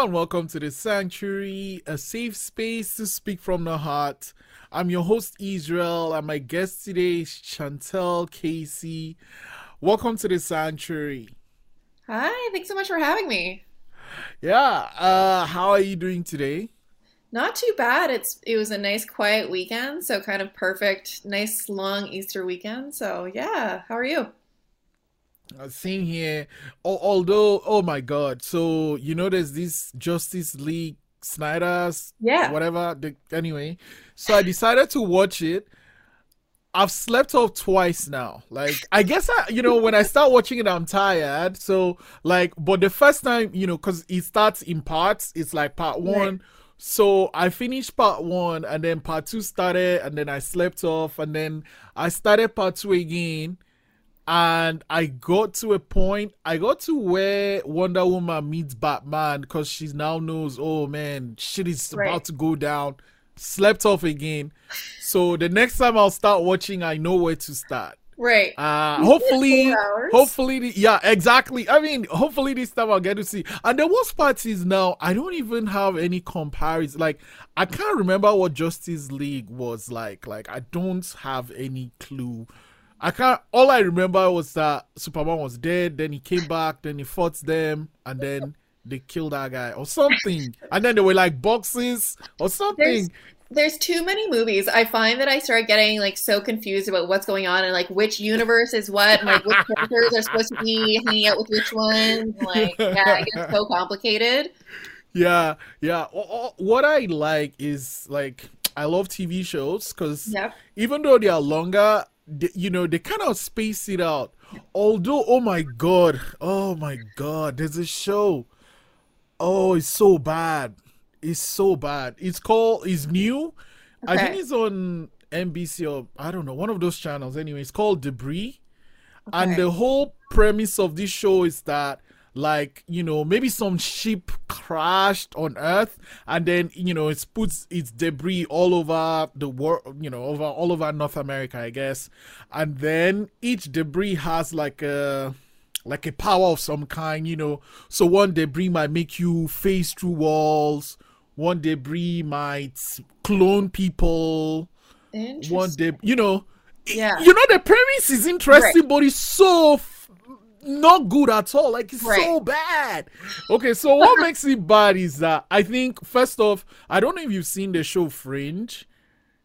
Hello and welcome to the Sanctuary, a safe space to speak from the heart. I'm your host, Israel, and my guest today is Chantal Caissie. Welcome to the Sanctuary. Hi, thanks so much for having me. Yeah, uh, how are you doing today? Not too bad. It's it was a nice quiet weekend, so kind of perfect, nice long Easter weekend. So yeah, how are you? Same here. although, oh my God! So you know, there's this Justice League Snyder's, yeah, whatever. The, anyway, so I decided to watch it. I've slept off twice now. Like, I guess I, you know, when I start watching it, I'm tired. So, like, but the first time, you know, because it starts in parts, it's like part one. Right. So I finished part one, and then part two started, and then I slept off, and then I started part two again and I got to a point. I got to where Wonder Woman meets Batman because she now knows. Oh man, shit is right. about to go down. Slept off again. So the next time I'll start watching, I know where to start. Right. Uh hopefully hopefully yeah, exactly. I mean, hopefully this time I'll get to see. And the worst part is now I don't even have any comparison. Like I can't remember what Justice League was like. Like I don't have any clue I can't. All I remember was that Superman was dead. Then he came back. Then he fought them, and then they killed that guy or something. And then they were like boxes or something. There's, there's too many movies. I find that I start getting like so confused about what's going on and like which universe is what, and like which characters are supposed to be hanging out with which ones. Like, yeah, it gets so complicated. Yeah, yeah. What I like is like I love TV shows because yep. even though they are longer, they, you know, they kind of space it out. Although, oh my god, oh my god, there's a show. Oh, it's so bad. It's so bad. It's called. It's new. Okay. I think it's on NBC or I don't know one of those channels. Anyway, it's called Debris, okay. and the whole premise of this show is that like you know maybe some ship crashed on earth and then you know it puts its debris all over the world you know over all over north america i guess. And then each debris has like a like a power of some kind you know. So one debris might make you face through walls. One debris might clone people. One debris you know yeah. you know the premise is interesting right. but it's so not good at all. Like it's right. so bad. Okay, so what makes it bad is that I think first off, I don't know if you've seen the show Fringe.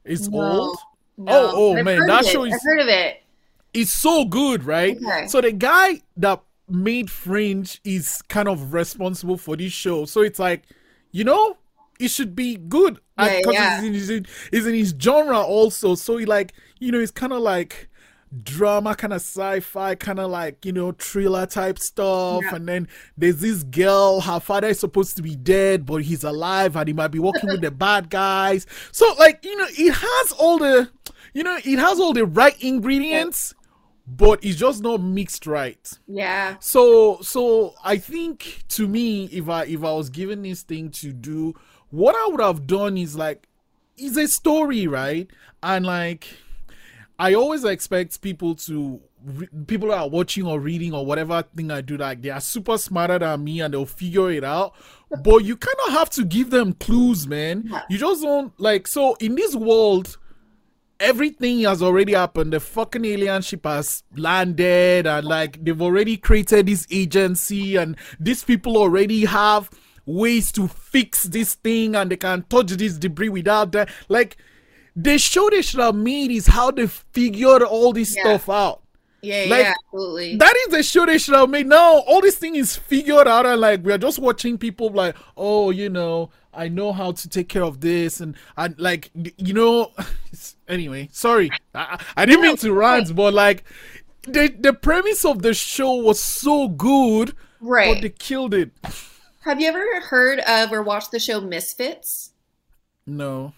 It's no, old. No. Oh, oh man, that show is. I've heard of it. It's so good, right? Okay. So the guy that made Fringe is kind of responsible for this show. So it's like, you know, it should be good because yeah, yeah. it's, it's in his genre also. So he like, you know, it's kind of like drama kind of sci-fi kind of like you know thriller type stuff. Yeah. and then there's this girl her father is supposed to be dead but he's alive and he might be working with the bad guys. So like you know it has all the you know it has all the right ingredients but it's just not mixed right. Yeah. So so i think to me if i if i was given this thing to do what i would have done is like it's a story right? And like I always expect people to people are watching or reading or whatever thing I do like they are super smarter than me and they'll figure it out. But you kind of have to give them clues, man. You just don't like so in this world everything has already happened. The fucking alien ship has landed and like they've already created this agency and these people already have ways to fix this thing and they can touch this debris without that like the show they should have made is how they figured all this yeah. stuff out. Yeah, like, yeah, absolutely. That is the show they should have made. Now all this thing is figured out, and like we're just watching people like, oh, you know, I know how to take care of this, and and like you know, anyway, sorry, I, I didn't mean to rant, but like the the premise of the show was so good, right? But they killed it. Have you ever heard of or watched the show Misfits? No.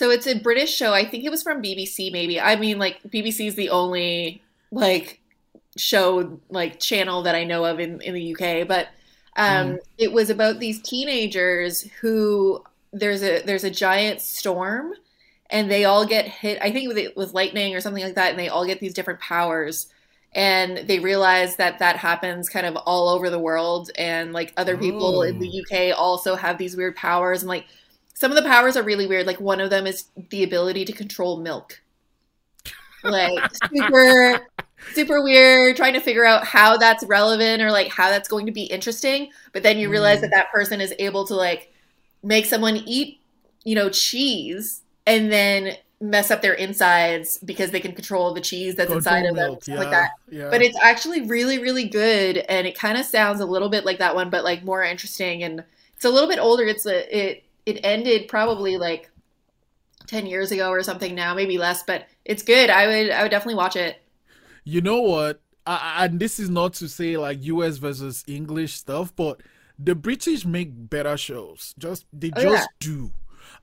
So it's a British show. I think it was from BBC maybe. I mean like BBC is the only like show like channel that I know of in in the UK, but um mm. it was about these teenagers who there's a there's a giant storm and they all get hit I think with with lightning or something like that and they all get these different powers and they realize that that happens kind of all over the world and like other people Oh. in the UK also have these weird powers and like some of the powers are really weird. Like one of them is the ability to control milk. Like super super weird trying to figure out how that's relevant or like how that's going to be interesting. But then you realize Mm. that that person is able to like make someone eat you know cheese and then mess up their insides because they can control the cheese that's inside of them stuff like that. Yeah. but it's actually really really good and it kind of sounds a little bit like that one but like more interesting and it's a little bit older. It's a, it it ended probably like 10 years ago or something now maybe less but it's good i would i would definitely watch it you know what? I, and this is not to say like US versus English stuff, but the British make better shows. Just they Oh, just yeah. do.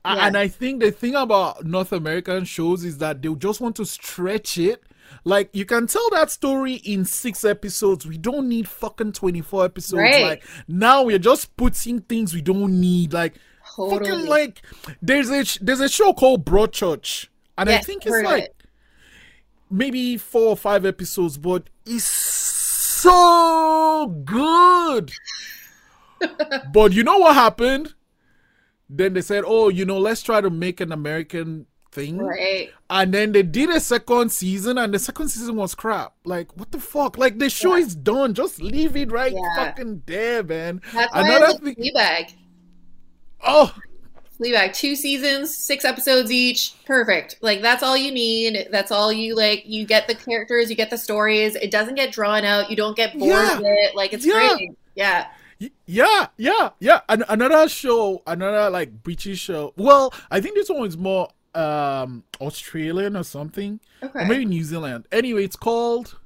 Yeah. And I think the thing about North American shows is that they just want to stretch it. Like you can tell that story in six episodes. We don't need fucking twenty four episodes. Right. Like now we're just putting things we don't need. Like totally fucking like there's a there's a show called Broadchurch, and I Yes, think I've heard it's like it. maybe four or five episodes, but it's so good. but you know what happened? Then they said, "Oh, you know, let's try to make an American thing." right And then they did a second season, and the second season was crap. Like, what the fuck? Like, the show Yeah. is done. Just leave it right Yeah. fucking there, man. that's why Another i like thing- fleabag Oh, Fleabag, two seasons, six episodes each, perfect. Like that's all you need. That's all you like. You get the characters, you get the stories. It doesn't get drawn out. You don't get bored Yeah. with it. Like it's Yeah. great. Yeah, Yeah, yeah, yeah. An- another show, another like British show. Well, I think this one is more um Australian or something, okay. or maybe New Zealand. Anyway, it's called.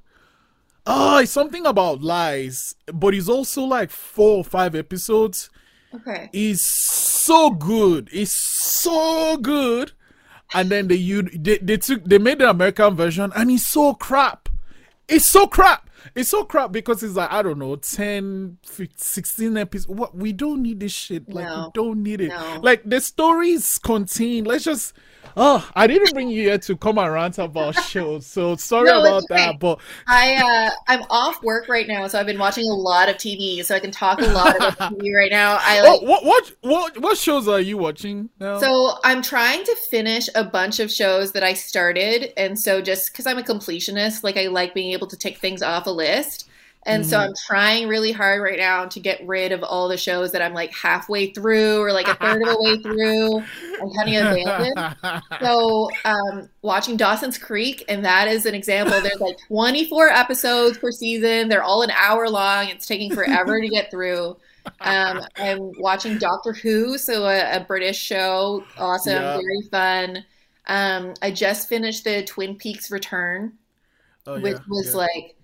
Oh, it's something about lies, but it's also like four or five episodes. Okay. It's so good. It's so good. And then they you they, they took they made the American version, and it's so crap. It's so crap. It's so crap because it's like I don't know 10 15, 16 episodes. What we don't need this shit. Like No. we don't need it. No. Like the stories contain. Let's just. Oh, I didn't bring you here to come and rant about shows, so sorry No, about that. But I uh, I'm off work right now, so I've been watching a lot of TV, so I can talk a lot about TV right now. I oh, like. what what what what shows are you watching now? So I'm trying to finish a bunch of shows that I started, and so just because I'm a completionist, like I like being able to take things off a list. And so Mhm. I'm trying really hard right now to get rid of all the shows that I'm like halfway through or like a third of the way through I'm kind of abandoned. So, um, watching Dawson's Creek, and that is an example. There's like 24 episodes per season. They're all an hour long. It's taking forever to get through. Um, I'm watching Doctor Who, so a, a British show, awesome, Yeah. very fun. Um, I just finished the Twin Peaks Return, Oh, which yeah, was yeah. like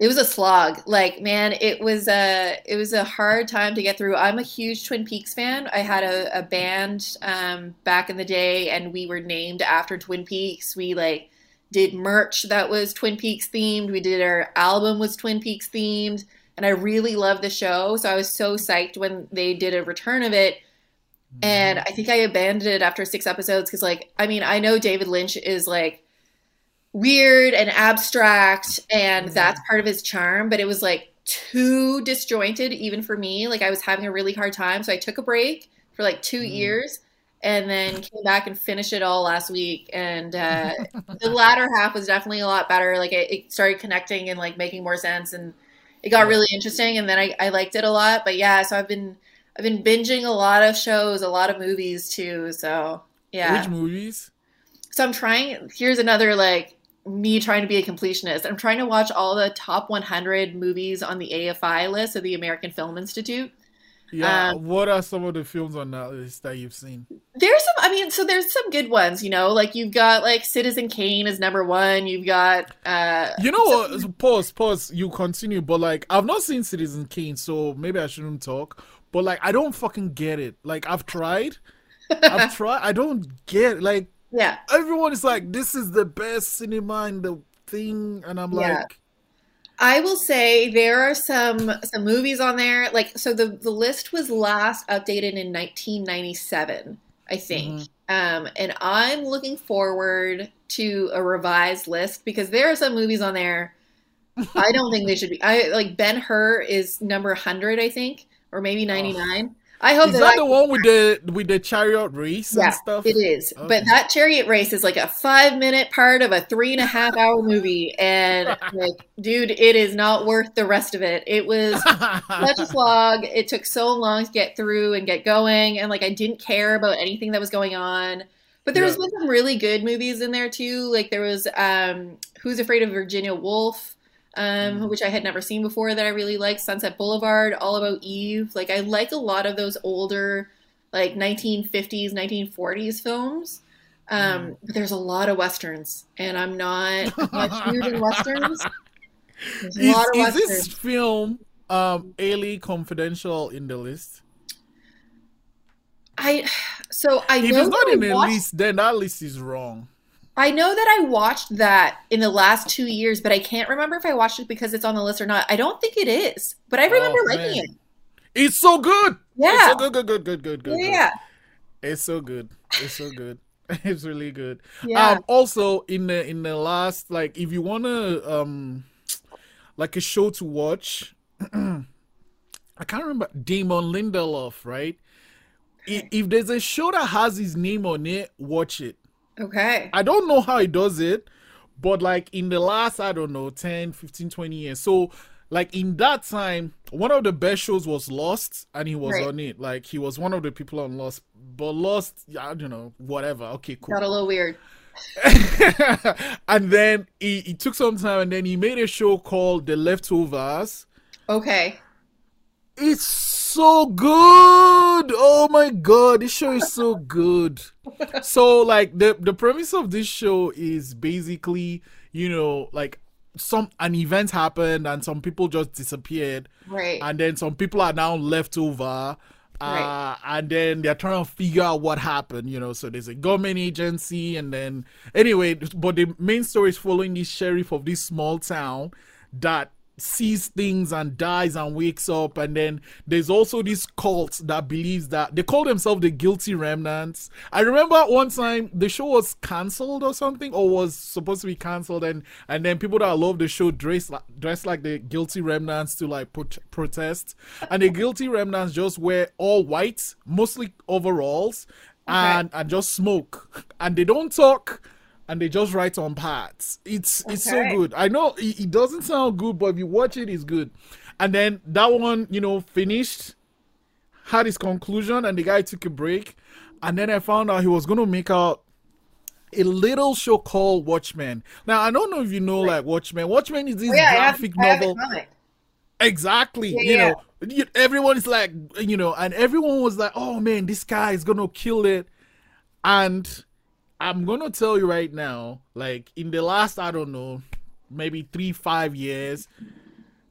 it was a slog. Like, man, it was a it was a hard time to get through. I'm a huge Twin Peaks fan. I had a, a band um, back in the day, and we were named after Twin Peaks. We like did merch that was Twin Peaks themed. We did our album was Twin Peaks themed, and I really loved the show. So I was so psyched when they did a return of it. And I think I abandoned it after six episodes because, like, I mean, I know David Lynch is like weird and abstract, and Mhm. that's part of his charm, but it was like too disjointed, even for me. Like, I was having a really hard time. So I took a break for like 2 Mhm. years and then came back and finished it all last week. And uh, the latter half was definitely a lot better. Like, it, it started connecting and like making more sense, and it got really interesting. And then I, I liked it a lot. But yeah, so I've been. I've been binging a lot of shows, a lot of movies too. So yeah. Which movies? So I'm trying. Here's another like me trying to be a completionist. I'm trying to watch all the top 100 movies on the AFI list of the American Film Institute. Yeah. Um, what are some of the films on that list that you've seen? There's some. I mean, so there's some good ones. You know, like you've got like Citizen Kane is number one. You've got. uh You know what? So Pause, pause. You continue, but like I've not seen Citizen Kane, so maybe I shouldn't talk. But like I don't fucking get it. Like I've tried, I've tried. I don't get like Yeah. everyone is like this is the best cinema in the thing, and I'm Yeah. like, I will say there are some some movies on there. Like so, the the list was last updated in 1997, I think. Mhm. Um, and I'm looking forward to a revised list because there are some movies on there I don't think they should be. I like Ben Hur is number hundred, I think, or maybe ninety nine. I hope Is that the one with the with the chariot race yeah, and stuff? it is. Okay. But that chariot race is like a five minute part of a three and a half hour movie, and like, dude, it is not worth the rest of it. It was such a slog. It took so long to get through and get going, and like I didn't care about anything that was going on. But there was Yeah. been some really good movies in there too. Like there was um, Who's Afraid of Virginia Woolf, um, Mm. which I had never seen before that I really liked. Sunset Boulevard, All About Eve. Like I like a lot of those older, like 1950s, 1940s films. Um, Mm. but there's a lot of westerns, and I'm not, I'm huge in westerns. Is, is this film um L.A. Confidential in the list? I so I If know it's not in the watched, list, then that list is wrong. I know that I watched that in the last two years, but I can't remember if I watched it because it's on the list or not. I don't think it is, but I remember Oh, liking it. It's so good. It's Yeah, so good, good, good, good, good, good. good. yeah, It's so good. It's so good. It's really good. yeah. Um also in the in the last like if you wanna um like a show to watch I can't remember Damon Lindelof, right? If there's a show that has his name on it, watch it. Okay. I don't know how he does it, but like in the last, I don't know, 10, 15, 20 years. So, like in that time, one of the best shows was Lost, and he was Right. on it. Like he was one of the people on Lost, but Lost, I don't know, whatever. Okay, cool. Got a little weird. and then he, he took some time, and then he made a show called The Leftovers. Okay. It's so good. Oh my god, this show is so good. so like the the premise of this show is basically, you know, like some an event happened and some people just disappeared Right. and then some people are now left over uh, Right. and then they're trying to figure out what happened you know so there's a government agency and then anyway but the main story is following this sheriff of this small town that sees things and dies and wakes up and then there's also this cult that believes that they call themselves the guilty remnants. I remember one time the show was cancelled or something or was supposed to be cancelled and and then people that love the show dress like dress like the guilty remnants to like pro- protest. And the guilty remnants just wear all white mostly overalls and and just smoke. And they don't talk and they just write on parts. It's it's so good. I know it, it doesn't sound good, but if you watch it, it's good. And then that one, you know, finished, had his conclusion, and the guy took a break. And then I found out he was gonna make out a little show called Watchmen. Now I don't know if you know like Watchmen. Watchmen is this Oh, yeah, graphic I have novel. comic. Exactly. Yeah, you yeah. know, you- everyone's like, you know, and everyone was like, oh man, this guy is going to kill it. And I'm to tell you right now, like in the last, I don't know, maybe three, five years,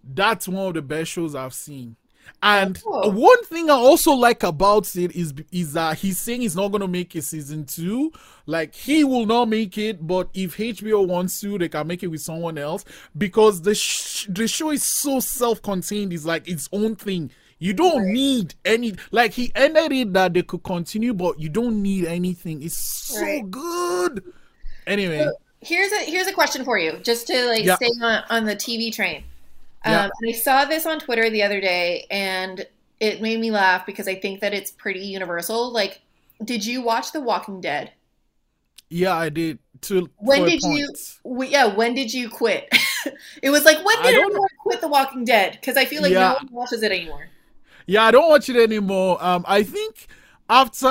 that's one of the best shows I've seen. And Oh. one thing I also like about it is is that he's saying he's not gonna make a season two. Like he will not make it, but if HBO wants to, they can make it with someone else because the sh- the show is so self-contained. It's like its own thing. You don't need any like he ended it that they could continue, but you don't need anything. It's so Right. good. Anyway, Here's a here's a question for you, just to like Yeah. stay on, on the TV train. Um, Yeah. I saw this on Twitter the other day, and it made me laugh because I think that it's pretty universal. Like, did you watch The Walking Dead? yeah, I did. To When did you? w- Yeah, when did you quit? it was like when did everyone quit The Walking Dead? Because I feel like Yeah. no one watches it anymore. Yeah, I don't watch it anymore. Um, I think after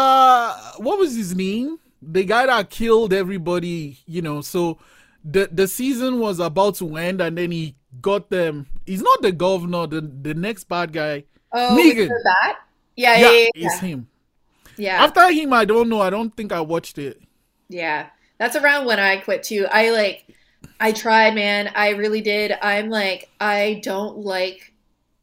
what was his name? The guy that killed everybody, you know. So the the season was about to end, and then he got them. He's not the governor. The the next bad guy. Oh, Negan. That? Yeah, yeah, Yeah, yeah, it's him. yeah. After him, I don't know. I don't think I watched it. Yeah, that's around when I quit too. I like, I tried, man. I really did. I'm like, I don't like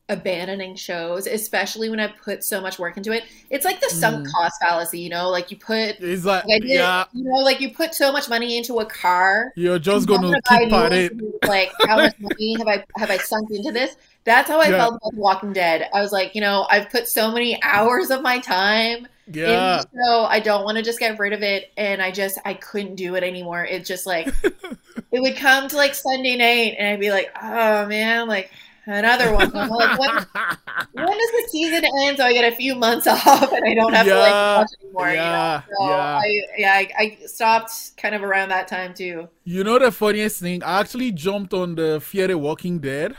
abandoning shows, especially when I put so much work into it. It's like the sunk Mm. cost fallacy, you know? Like you put, It's like, like did, yeah, you know, like you put so much money into a car. you're just gonna keep at it. Like, how much money have I have I sunk into this? That's how I Yeah. felt about Walking Dead. I was like, you know, I've put so many hours of my time Yeah, show. I don't want to just get rid of it, and I just I couldn't do it anymore. It's just like it would come to like Sunday night, and I'd be like, oh man, like another one. I'm like, when, when does the season end so I get a few months off and I don't have to like watch anymore? yeah, you know? So yeah. I, yeah, I, I stopped kind of around that time too. You know the funniest thing? I actually jumped on the Fear the Walking Dead.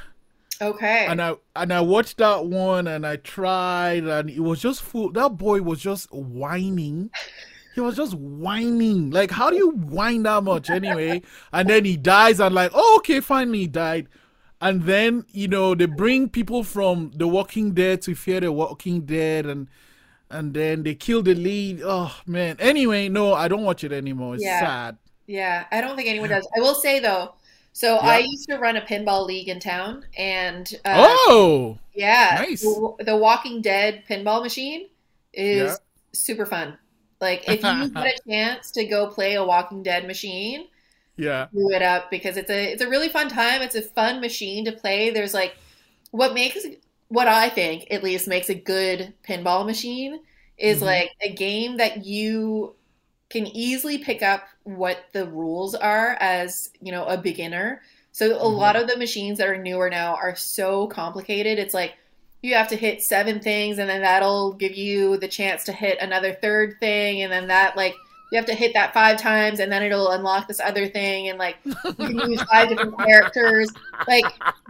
Okay. and I and I watched that one and I tried and it was just full. That boy was just whining. He was just whining. Like, how do you whine that much anyway? And then he dies and like, oh, okay, finally he died. And then you know they bring people from The Walking Dead to Fear the Walking Dead and. And then they kill the lead. Oh man. Anyway, no, I don't watch it anymore. It's Yeah. sad. Yeah, I don't think anyone does. I will say though, so I used to run a pinball league in town, and uh, oh, yeah, nice. the, the Walking Dead pinball machine is Yeah. super fun. Like if you get a chance to go play a Walking Dead machine, yeah. do it up because it's a it's a really fun time. It's a fun machine to play. There's like what makes what I think at least makes a good pinball machine is Mhm. like a game that you can easily pick up what the rules are as, you know, a beginner. So a Mhm. lot of the machines that are newer now are so complicated. It's like you have to hit seven things and then that'll give you the chance to hit another third thing and then that like you have to hit that five times and then it'll unlock this other thing and like you can use five different characters. Like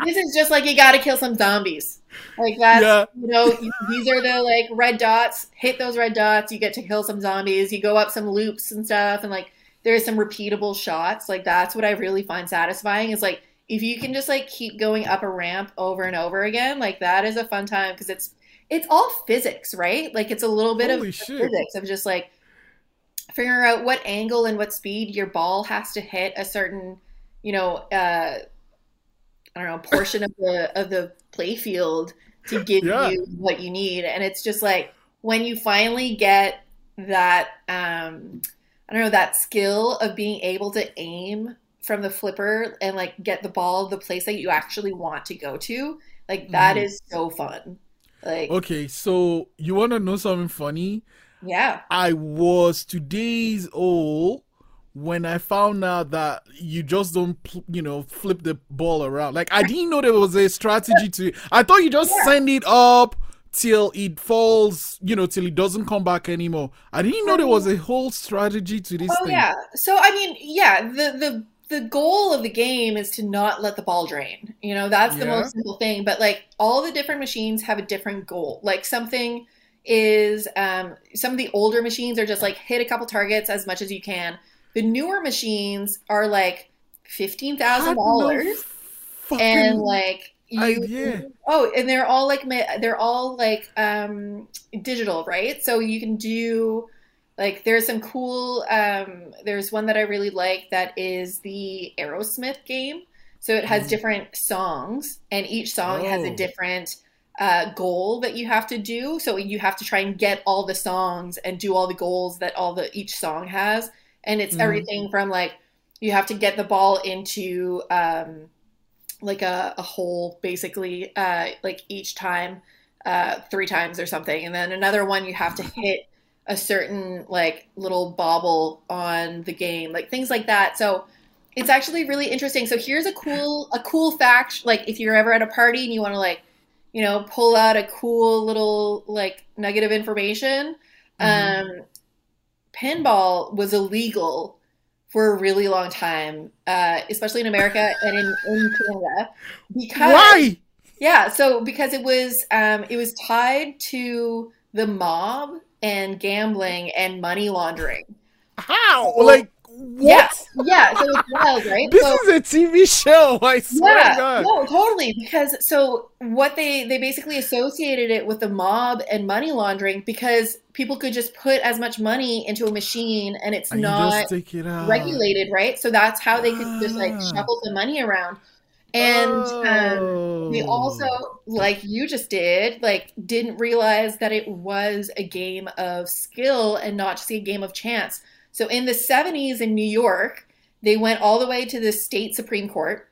this is just like you got to kill some zombies. Like that's Yeah. you know these are the like red dots. Hit those red dots. You get to kill some zombies. You go up some loops and stuff and like there's some repeatable shots. Like that's what i really find satisfying is like if you can just like keep going up a ramp over and over again like that is a fun time because it's it's all physics right? Like it's a little bit Holy of shit. physics of just like figuring out what angle and what speed your ball has to hit a certain you know uh i don't know portion of the of the play field to give Yeah. you what you need and it's just like when you finally get that um i don't know that skill of being able to aim from the flipper and like get the ball the place that you actually want to go to like that Mhm. is so fun like Okay, so you want to know something funny? Yeah I was two days old when I found out that you just don't, you know, flip the ball around. Like I didn't know there was a strategy to. I thought you just Yeah. send it up till it falls, you know, till it doesn't come back anymore. I didn't know there was mm-hmm. a whole strategy to this Oh thing. yeah. So I mean, yeah, the the the goal of the game is to not let the ball drain. You know, that's the most simple thing. But like all the different machines have a different goal. Like something is um some of the older machines are just like hit a couple targets as much as you can. The newer machines are like fifteen thousand dollars, and like you, idea. oh and they're all like they're all like um digital right so you can do like there's some cool um there's one that i really like that is the aerosmith game so it has Mhm. different songs and each song has a Oh. different uh, goal that you have to do. So you have to try and get all the songs and do all the goals that all the each song has. And it's Mhm. everything from like you have to get the ball into um like a, a hole basically uh like each time uh three times or something. And then another one you have to hit a certain like little bobble on the game like things like that. So it's actually really interesting. So here's a cool a cool fact like if you're ever at a party and you want to like you know pull out a cool little like nugget of information Mhm. um pinball was illegal for a really long time, uh, especially in America and in, in Canada, because Why? yeah, so because it was um, it was tied to the mob and gambling and money laundering. How? Like what? Yeah, yeah, so it's wild, right? This so, is a TV show. I swear yeah, to God. no, totally. Because so what they they basically associated it with the mob and money laundering because people could just put as much money into a machine and it's And not it regulated, right? So that's how they could just like Ah. shuffle the money around. And um, Oh. also, like you just did, like didn't realize that it was a game of skill and not just a game of chance. So in the 70s in New York, they went all the way to the state Supreme Court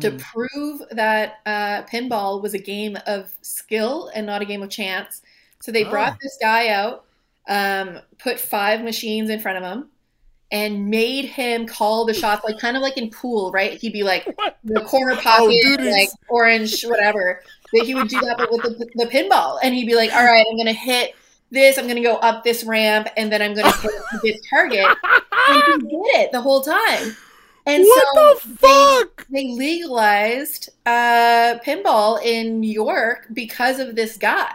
to Mm. prove that uh, pinball was a game of skill and not a game of chance. So they brought Oh. this guy out, um, put five machines in front of him, and made him call the shots, like kind of like in pool, right? He'd be like What the corner Oh, pocket, this. like orange, whatever. But he would do that, but with the, the pinball, and he'd be like, "All right, I'm gonna hit this. I'm gonna go up this ramp, and then I'm gonna hit this target." And he did it the whole time. And what so the fuck? they legalized uh, pinball in New York because of this guy.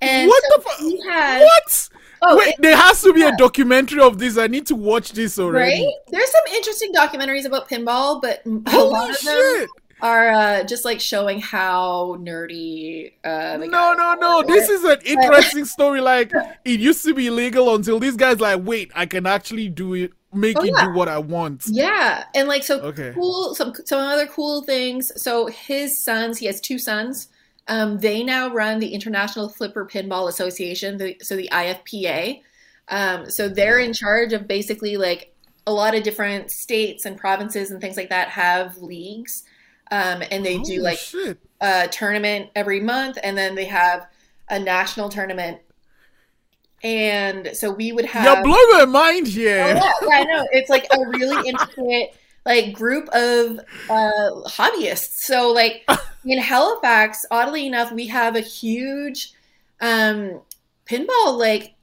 And what so the fuck? What? oh, Wait, there has to be a documentary of this. I need to watch this right? already. There's some interesting documentaries about pinball, but a lot Holy of them shit! Are uh, just like showing how nerdy. Uh, No, no, no. This is an interesting story. Like it used to be illegal until these guys like, wait, I can actually do it, make Oh, it yeah. do what I want. Yeah, and like so Okay. cool. Some some other cool things. So his sons, he has two sons. Um, they now run the International Flipper Pinball Association, the, so the IFPA. Um, so they're in charge of basically like a lot of different states and provinces and things like that have leagues, um, and they do like shit. a tournament every month, and then they have a national tournament. And so we would have. You're blowing my mind Oh, here. yeah, yeah, I know. It's like a really intricate like group of uh, hobbyists. So like in Halifax, oddly enough, we have a huge um, pinball like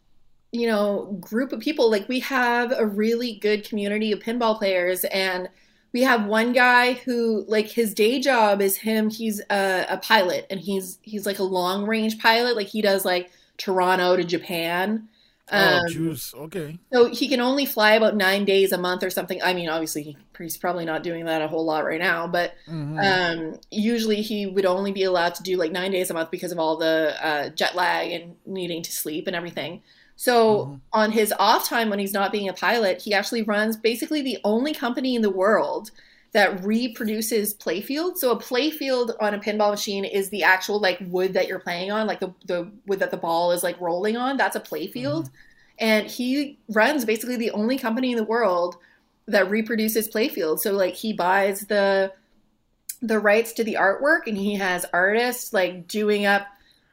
you know group of people. Like we have a really good community of pinball players, and we have one guy who like his day job is him. He's a, a pilot, and he's he's like a long range pilot. Like he does like Toronto to Japan. oh, Um, juice. Okay. so he can only fly about nine days a month or something. I mean, obviously, he's probably not doing that a whole lot right now, but Mhm. um, usually he would only be allowed to do like nine days a month because of all the uh, jet lag and needing to sleep and everything. So Mhm. on his off time when he's not being a pilot, he actually runs basically the only company in the world that reproduces playfield. So a playfield on a pinball machine is the actual like wood that you're playing on, like the, the wood that the ball is like rolling on. That's a playfield. And he runs basically the only company in the world that reproduces playfield. So like he buys the the rights to the artwork and he has artists like doing up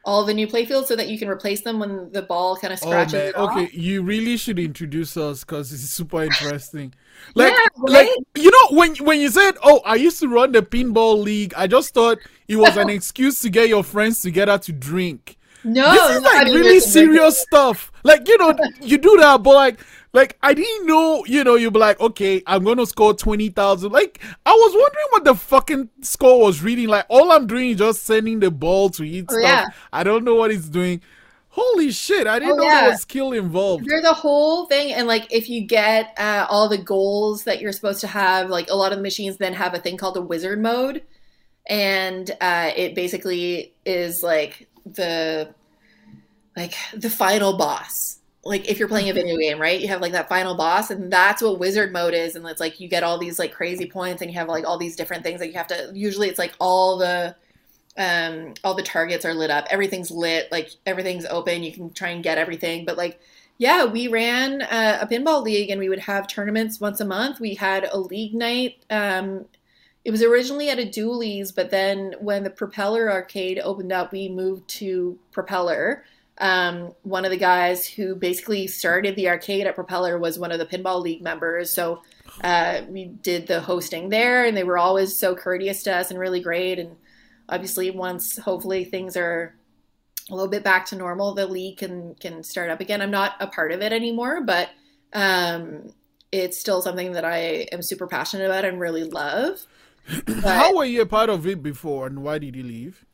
all the new playfields so that you can replace them when the ball kind of Oh scratches off. okay. You really should introduce us because it's super interesting. Like, Yeah, like you know, when when you said, "Oh, I used to run the pinball league," I just thought it was an excuse to get your friends together to drink. No, this is no, like I mean, really serious stuff. Like you know, you do that, but like, like I didn't know. You know, you'd be like, okay, I'm gonna score twenty thousand. Like I was wondering what the fucking score was reading. Like all I'm doing is just sending the ball to eat Oh, stuff. yeah. I don't know what it's doing. Holy shit! I didn't Oh, know yeah. there was skill involved. There's a whole thing, and like if you get uh, all the goals that you're supposed to have, like a lot of the machines then have a thing called a wizard mode, and uh, it basically is like the like the final boss. Like if you're playing a video game, right? You have like that final boss, and that's what wizard mode is. And it's like you get all these like crazy points, and you have like all these different things that you have to. Usually, it's like all the um all the targets are lit up everything's lit like everything's open you can try and get everything but like yeah we ran uh, a pinball league and we would have tournaments once a month we had a league night um it was originally at a Dooley's, but then when the Propeller arcade opened up, we moved to Propeller. Um, one of the guys who basically started the arcade at Propeller was one of the Pinball League members. So uh, we did the hosting there, and they were always so courteous to us and really great. And obviously, once hopefully things are a little bit back to normal, the league can can start up again. I'm not a part of it anymore, but um, it's still something that I am super passionate about and really love. But- How were you a part of it before, and why did you leave?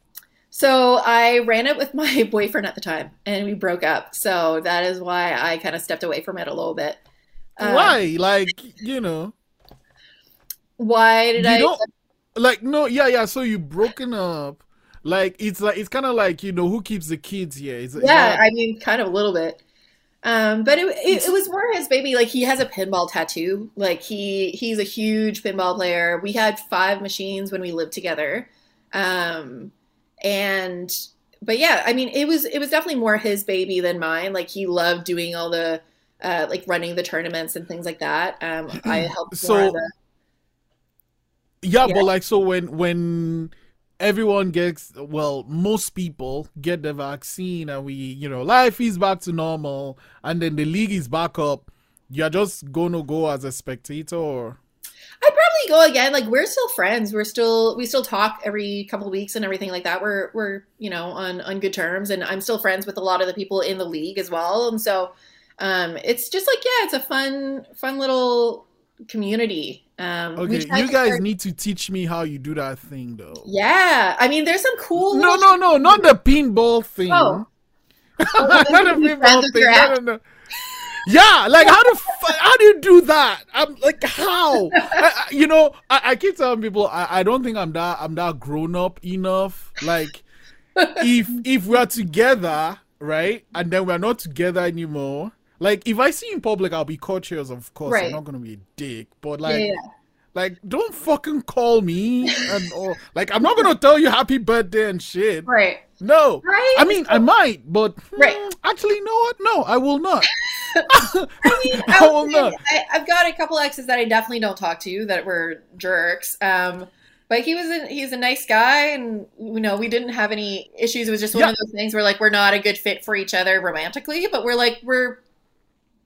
So I ran it with my boyfriend at the time, and we broke up. So that is why I kind of stepped away from it a little bit. Um, why? Like you know, Why did you I? don't like no, yeah, yeah. So you broken up. Like it's like it's kind of like you know who keeps the kids here. Yeah, I mean, kind of a little bit. Um, but it, it, it was more his baby. Like he has a pinball tattoo. Like he he's a huge pinball player. We had five machines when we lived together. Um, and but yeah, I mean, it was it was definitely more his baby than mine. Like he loved doing all the uh, like running the tournaments and things like that. Um, I helped. So- the, yeah, Yeah. but like so when when everyone gets well, most people get the vaccine, and we you know life is back to normal, and then the league is back up. you're just gonna go as a spectator or I'd probably go again. Like we're still friends. We're still we still talk every couple of weeks and everything like that. We're we're you know on on good terms, and I'm still friends with a lot of the people in the league as well. And so um, it's just like yeah, it's a fun fun little community. Um, okay you guys start- need to teach me how you do that thing though yeah. I mean, there's some cool. no little- no no not the pinball thing Oh. not the pinball thing no, no, no. Yeah like how the fu- how do you do that i'm like how I, I- you know I, I keep telling people I, I don't think i'm that i'm that grown up enough like if if we are together, right, and then we're not together anymore, like if I see you in public, I'll be cautious, of course. Right. I'm not gonna be a dick, but Yeah, like, yeah. Like don't fucking call me and or like I'm not gonna tell you happy birthday and shit. Right. No, Right. I mean I might, but hmm, Right. actually, you know what? No, I will not. I mean, I I will would not. I, I've got a couple exes that I definitely don't talk to that were jerks. Um, but he was a, he's a nice guy, and you know we didn't have any issues. It was just one Yeah. of those things where like we're not a good fit for each other romantically, but we're like we're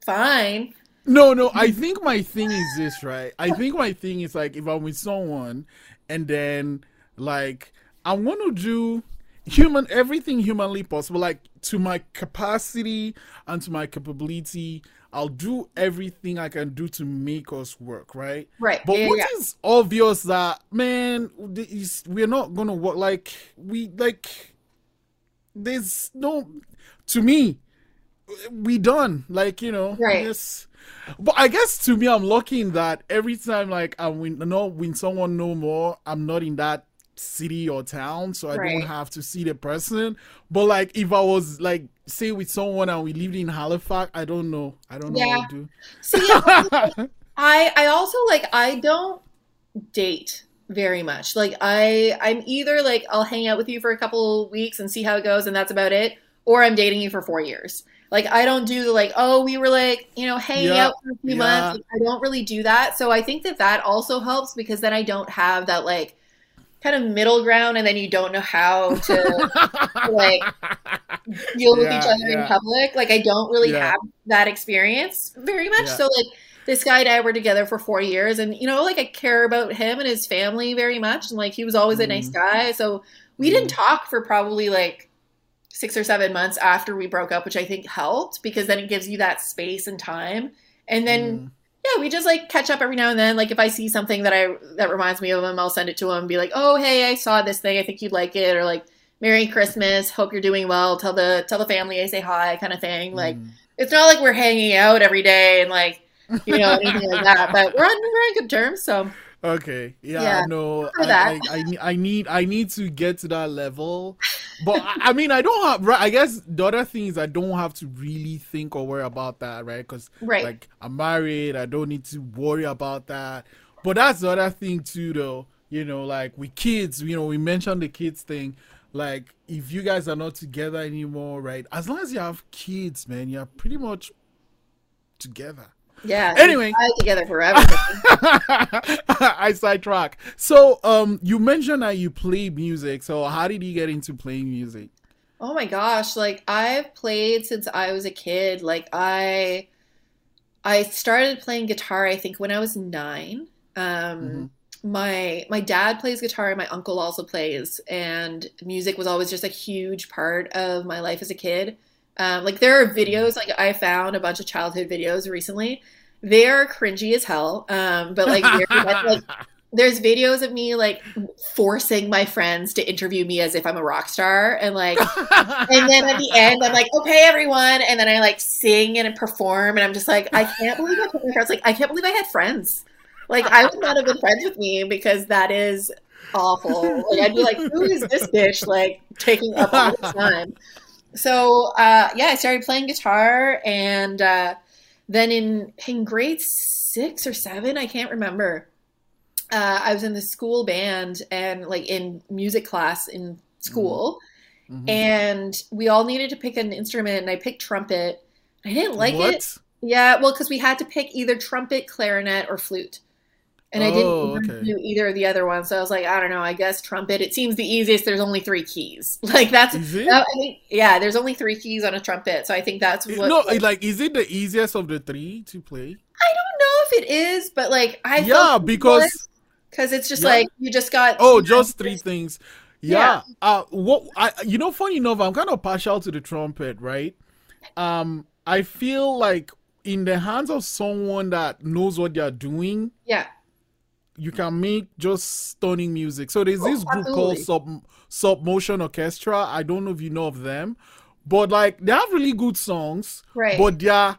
fine. No, no. I think my thing is this, right? I think my thing is like if I'm with someone, and then like I want to do human everything humanly possible, like to my capacity and to my capability. I'll do everything I can do to make us work, right? Right. But yeah, what yeah. is obvious that man, is we're not gonna work like we like. There's no, to me, we done like you know. Right. Yes. But I guess to me, I'm lucky in that every time like I'm when no when someone know more, I'm not in that city or town, so I Right. don't have to see the person. But like if I was like say with someone and we lived in Halifax, I don't know. I don't know Yeah. what to See, do. I I also like I don't date very much. Like I I'm either like I'll hang out with you for a couple weeks and see how it goes and that's about it, or I'm dating you for 4 years. Like I don't do the like oh we were like, you know, hanging Yeah, out for a few yeah. months. Like, I don't really do that. So I think that that also helps because then I don't have that like kind of middle ground and then you don't know how to like deal with Yeah, each other in public. Like I don't really have that experience very much. So like this guy and I were together for four years and you know, like I care about him and his family very much. And like he was always a nice Mhm. guy. So we didn't talk for probably like six or seven months after we broke up, which I think helped because then it gives you that space and time. And then Mm. yeah, we just like catch up every now and then. Like if I see something that I that reminds me of him, I'll send it to him and be like, "Oh, hey, I saw this thing. I think you'd like it." Or like, "Merry Christmas. Hope you're doing well. Tell the tell the family I say hi," kind of thing. Like Mm. it's not like we're hanging out every day and like you know anything like that. But we're on we're on good terms. So Okay. Yeah, Yeah, no. I. I, I, I need I need to get to that level. But I, I mean I don't have right I guess the other thing is I don't have to really think or worry about that, right? Because right, like I'm married, I don't need to worry about that. But that's the other thing too though. You know, like with kids, you know, we mentioned the kids thing. Like if you guys are not together anymore, right? As long as you have kids, man, you're pretty much together. Yeah. Anyway. together forever. I sidetrack. So, um, you mentioned that you play music. So, how did you get into playing music? Oh my gosh, like I've played since I was a kid. Like I I started playing guitar I think when I was 9. Um Mhm. my my dad plays guitar and my uncle also plays and music was always just a huge part of my life as a kid. Um like there are videos like I found a bunch of childhood videos recently. They are cringy as hell. Um but like, like there's videos of me like forcing my friends to interview me as if I'm a rock star and like and then at the end, I'm like, okay, everyone. And then I like sing and perform. And I'm just like, I can't believe I my friends. Like, I can't believe I had friends. Like, I would not have been friends with me because that is awful. Like, I'd be like, who is this bitch? Like, taking up all this time. So, uh, yeah, I started playing guitar. And uh, then in, in grade six or seven, I can't remember. Uh, I was in the school band and like in music class in school Mhm. and we all needed to pick an instrument and i picked trumpet i didn't like what? it yeah well because we had to pick either trumpet clarinet or flute and I didn't oh, okay. do either of the other ones. So I was like, I don't know. I guess trumpet. It seems the easiest. There's only three keys. Like that's that, think, yeah. There's only three keys on a trumpet, so I think that's what. No, like, like is it the easiest of the three to play? I don't know if it is, but like I yeah because because it's just yeah. like you just got oh just three things. Yeah. yeah. Uh, what I you know, funny enough, I'm kind of partial to the trumpet, right? Um, I feel like in the hands of someone that knows what they're doing. Yeah you can make just stunning music. So there's this group called Submotion Orchestra. I don't know if you know of them, but like they have really good songs. Right. But their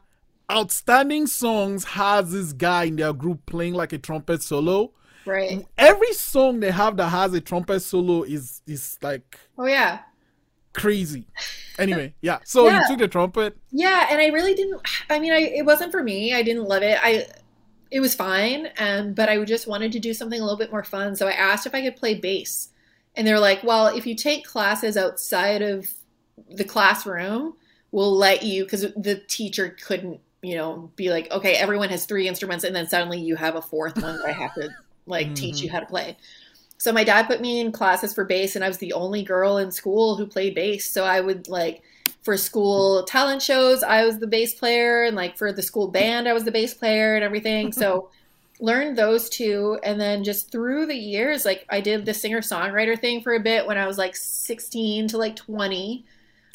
outstanding songs has this guy in their group playing like a trumpet solo. Right. Every song they have that has a trumpet solo is is like Oh yeah. Crazy. Anyway, yeah. So yeah. you took the trumpet. Yeah, and I really didn't I mean I it wasn't for me. I didn't love it. I it was fine, um, but I just wanted to do something a little bit more fun. So I asked if I could play bass. And they're like, well, if you take classes outside of the classroom, we'll let you, because the teacher couldn't, you know, be like, okay, everyone has three instruments, and then suddenly you have a fourth one that I have to like mm-hmm. teach you how to play. So my dad put me in classes for bass, and I was the only girl in school who played bass. So I would like for school talent shows, I was the bass player, and like for the school band, I was the bass player and everything. So learned those two, and then just through the years, like I did the singer songwriter thing for a bit when I was like 16 to like 20.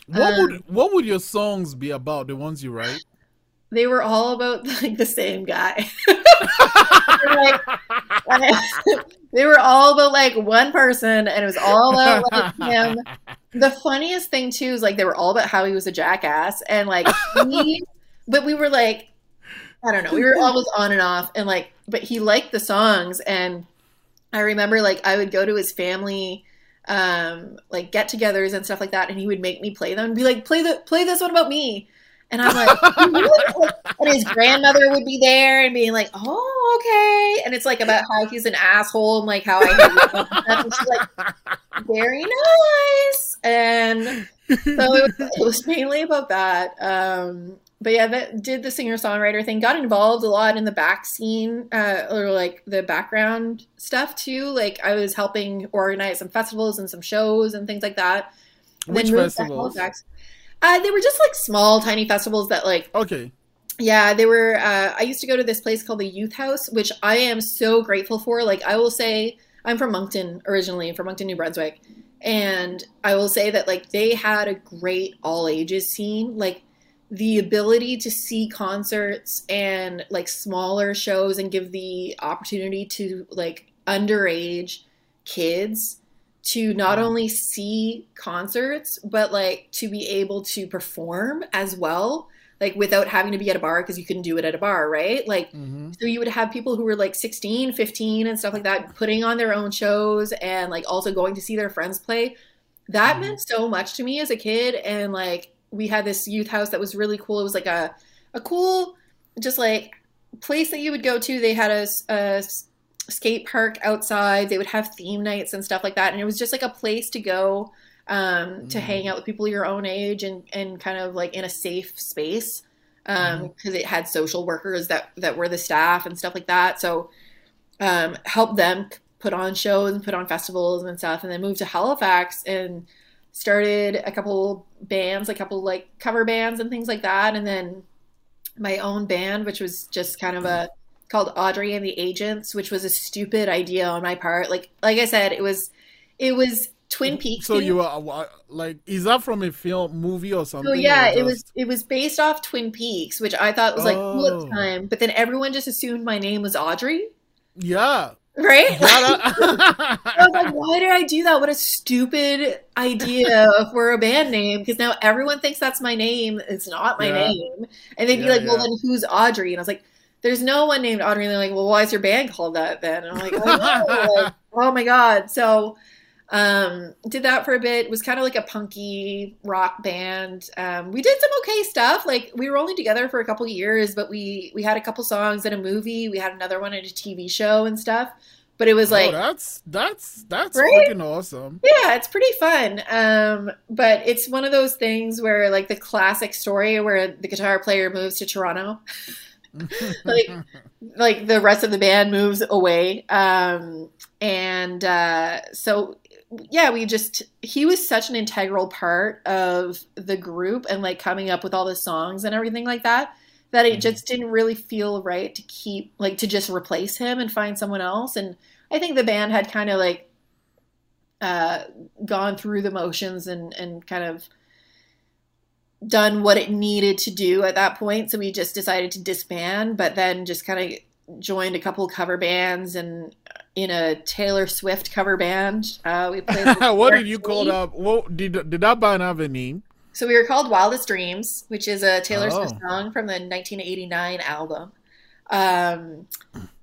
What um, would what would your songs be about? The ones you write? They were all about like the same guy. like, they were all about like one person, and it was all about like him. The funniest thing too is like they were all about how he was a jackass, and like he, but we were like, I don't know, we were always on and off, and like, but he liked the songs, and I remember like I would go to his family um like get-togethers and stuff like that and he would make me play them and be like play the play this one about me and I'm like, and his grandmother would be there and being like, oh, okay. And it's like about how he's an asshole and like how I hate. And she's like, very nice. And so it was, it was mainly about that. Um, but yeah, that did the singer songwriter thing. Got involved a lot in the back scene uh, or like the background stuff too. Like I was helping organize some festivals and some shows and things like that. Which festivals? Uh, they were just like small, tiny festivals that like. Okay. Yeah, they were. Uh, I used to go to this place called the Youth House, which I am so grateful for. Like, I will say, I'm from Moncton originally, from Moncton, New Brunswick, and I will say that like they had a great all ages scene. Like the ability to see concerts and like smaller shows and give the opportunity to like underage kids to not only see concerts but like to be able to perform as well like without having to be at a bar because you couldn't do it at a bar right? Like mm-hmm. so you would have people who were like 16 15 and stuff like that putting on their own shows and like also going to see their friends play. That mm-hmm. meant so much to me as a kid and like we had this youth house that was really cool. It was like a a cool just like place that you would go to. They had a, a skate park outside. They would have theme nights and stuff like that. And it was just like a place to go um, to mm. hang out with people your own age and, and kind of like in a safe space because um, mm. it had social workers that, that were the staff and stuff like that. So um, help them put on shows and put on festivals and stuff. And then moved to Halifax and started a couple bands, a couple like cover bands and things like that. And then my own band, which was just kind of a called Audrey and the Agents, which was a stupid idea on my part. Like like I said, it was it was Twin Peaks. So you are like, is that from a film, movie, or something? Oh yeah, just... it was. It was based off Twin Peaks, which I thought was like oh. cool at the time. But then everyone just assumed my name was Audrey. Yeah. Right? I was like, why did I do that? What a stupid idea for a band name. Because now everyone thinks that's my name. It's not my yeah. name. And they'd yeah, be like, well, then who's Audrey? And I was like, there's no one named Audrey. And they're like, well, why is your band called that then? And I'm like, oh, like, oh my God. So um, did that for a bit. It was kind of like a punky rock band. Um, we did some okay stuff. Like we were only together for a couple years, but we we had a couple songs in a movie. We had another one in a TV show and stuff. But it was oh, like oh, that's that's that's right? fucking awesome. Yeah, it's pretty fun. Um, but it's one of those things where like the classic story where the guitar player moves to Toronto. like like the rest of the band moves away um and uh so yeah we just he was such an integral part of the group and like coming up with all the songs and everything like that that it Mhm. just didn't really feel right to keep like to just replace him and find someone else and i think the band had kind of like uh gone through the motions and and kind of done what it needed to do at that point so we just decided to disband but then just kind of joined a couple cover bands and in a taylor swift cover band uh we played what did you call Swift. that? What did did that band have a name? So we were called Wildest Dreams, which is a Taylor Swift Oh. song from the 1989 album. Um,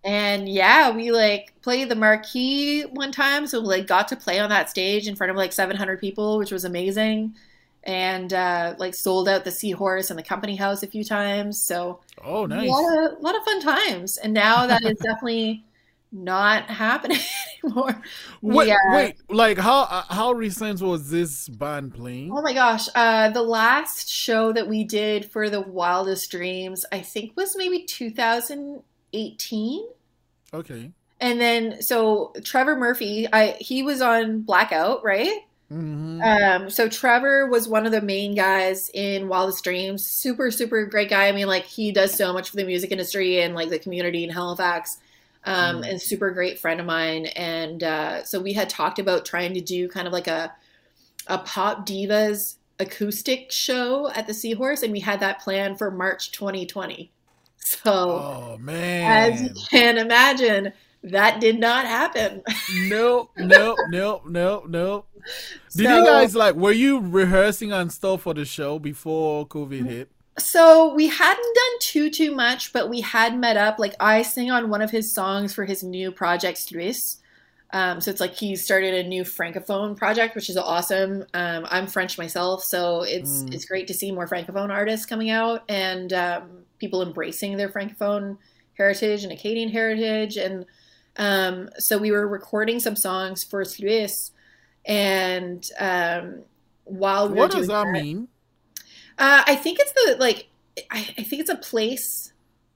and yeah, we like played the marquee one time, so like got to play on that stage in front of like 700 people, which was amazing. And uh, like sold out the Seahorse and the Company House a few times. So Oh, a nice. lot of, lot of fun times. And now that is definitely not happening anymore. Wait, Yeah. wait, like how uh, how recent was this band playing? Oh my gosh. Uh, the last show that we did for the Wildest Dreams, I think was maybe 2018. Okay. And then, so Trevor Murphy, I he was on Blackout, right? Hmm Um, so Trevor was one of the main guys in Wildest Dreams. Super, super great guy. I mean, like he does so much for the music industry and like the community in Halifax. Um, Mm. and super great friend of mine. And uh, so we had talked about trying to do kind of like a a pop divas acoustic show at the Seahorse, and we had that planned for March 2020. So Oh man, as you can imagine, that did not happen. Nope, nope, nope, nope, no. Did So- you guys like were you rehearsing and stuff for the show before COVID hit? So we hadn't done too too much, but we had met up. Like I sing on one of his songs for his new project Sluis. Um, so it's like he started a new francophone project, which is awesome. Um, I'm French myself, so it's Mm. it's great to see more francophone artists coming out and um, people embracing their francophone heritage and Acadian heritage. And um, so we were recording some songs for Sluis, and um, while What does doing that mean? uh, I think it's the like. I, I think it's a place.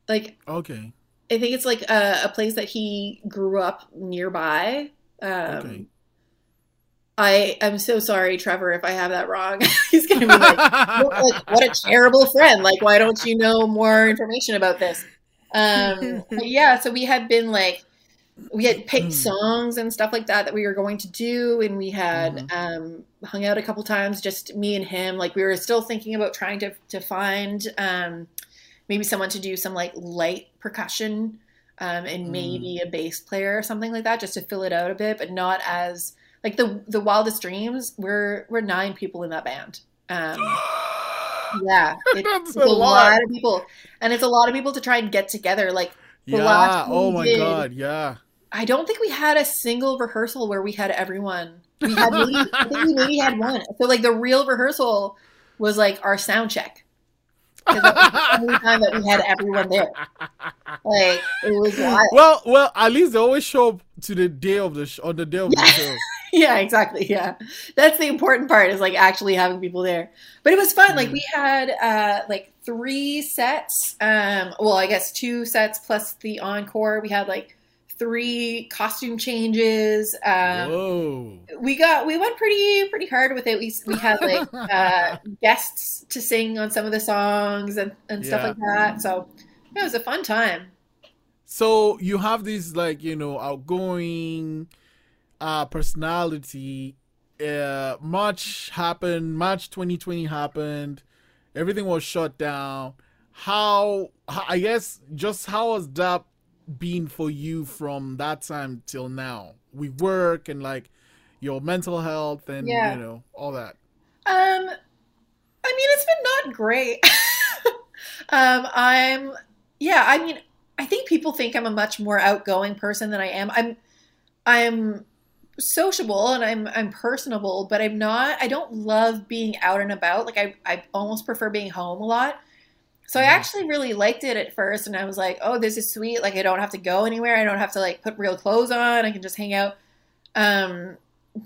Like Okay. I think it's like a, a place that he grew up nearby. Um, Okay. I am so sorry, Trevor, if I have that wrong. He's gonna be like, what, like, what a terrible friend. Like, why don't you know more information about this? Um, yeah, so we had been like, we had picked Mm. songs and stuff like that that we were going to do, and we had Mhm. um, hung out a couple times, just me and him. Like, we were still thinking about trying to to find um, maybe someone to do some like light percussion um, and Mm. maybe a bass player or something like that, just to fill it out a bit, but not as like the the wildest dreams. We're we're nine people in that band. Um, yeah, it's, it's a lot. lot of people, and it's a lot of people to try and get together. Like Yeah. Oh my did- god. Yeah. I don't think we had a single rehearsal where we had everyone. We had maybe, I think we maybe had one. So like the real rehearsal was like our sound check. 'Cause that was the only time that we had everyone there. Like it was wild. well, well, at least they always show up to the day of the sh- on the day of the show. yeah, exactly. Yeah. That's the important part is like actually having people there. But it was fun. Like Mm. we had uh like three sets. Um well, I guess two sets plus the encore. We had like three costume changes. Um Whoa. we got we went pretty pretty hard with it. We we had like uh guests to sing on some of the songs and and stuff Yeah. like that. So yeah, it was a fun time. So you have this like you know outgoing uh personality. Uh, March happened. March 2020 happened. Everything was shut down. How, I guess just how has that been for you from that time till now? We work and like your mental health and Yeah. you know all that. Um, I mean, it's been not great. um, I'm, yeah, I mean, I think people think I'm a much more outgoing person than I am. I'm, I'm sociable and I'm, I'm personable, but I'm not. I don't love being out and about. Like I, I almost prefer being home a lot. So I Mhm. actually really liked it at first, and I was like, "Oh, this is sweet! Like I don't have to go anywhere. I don't have to like put real clothes on. I can just hang out." Um,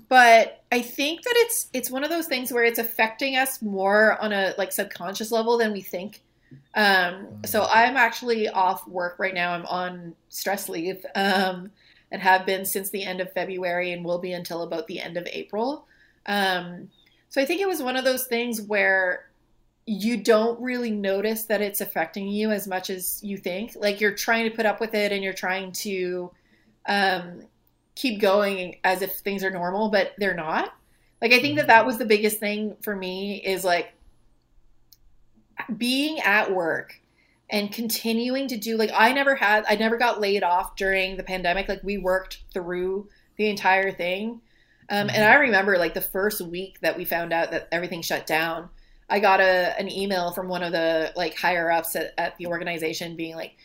but I think that it's it's one of those things where it's affecting us more on a like subconscious level than we think. Um, so I'm actually off work right now. I'm on stress leave um, and have been since the end of February and will be until about the end of April. Um, so I think it was one of those things where you don't really notice that it's affecting you as much as you think. Like you're trying to put up with it and you're trying to um, keep going as if things are normal, but they're not. Like I think that that was the biggest thing for me is like being at work and continuing to do like I never had I never got laid off during the pandemic. Like we worked through the entire thing. Um, and I remember like the first week that we found out that everything shut down, I got a an email from one of the like higher ups at, at the organization being like,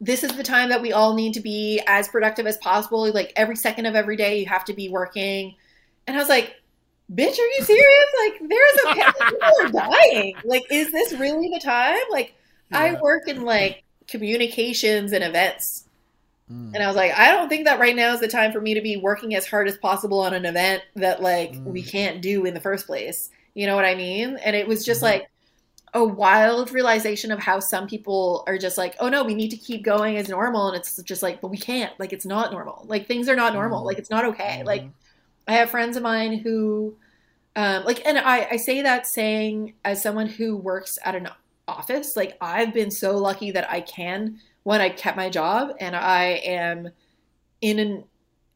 this is the time that we all need to be as productive as possible. Like every second of every day, you have to be working. And I was like, bitch, are you serious? Like, there's a people are dying. Like, is this really the time? Like, yeah. I work in like communications and events. Mm. And I was like, I don't think that right now is the time for me to be working as hard as possible on an event that like mm. we can't do in the first place. You know what I mean? And it was just mm. like a wild realization of how some people are just like, oh no, we need to keep going as normal. And it's just like, but we can't. Like, it's not normal. Like, things are not normal. Mm. Like, it's not okay. Like, I have friends of mine who, um, like, and I, I say that saying as someone who works at an office, like, I've been so lucky that I can, when I kept my job and I am in a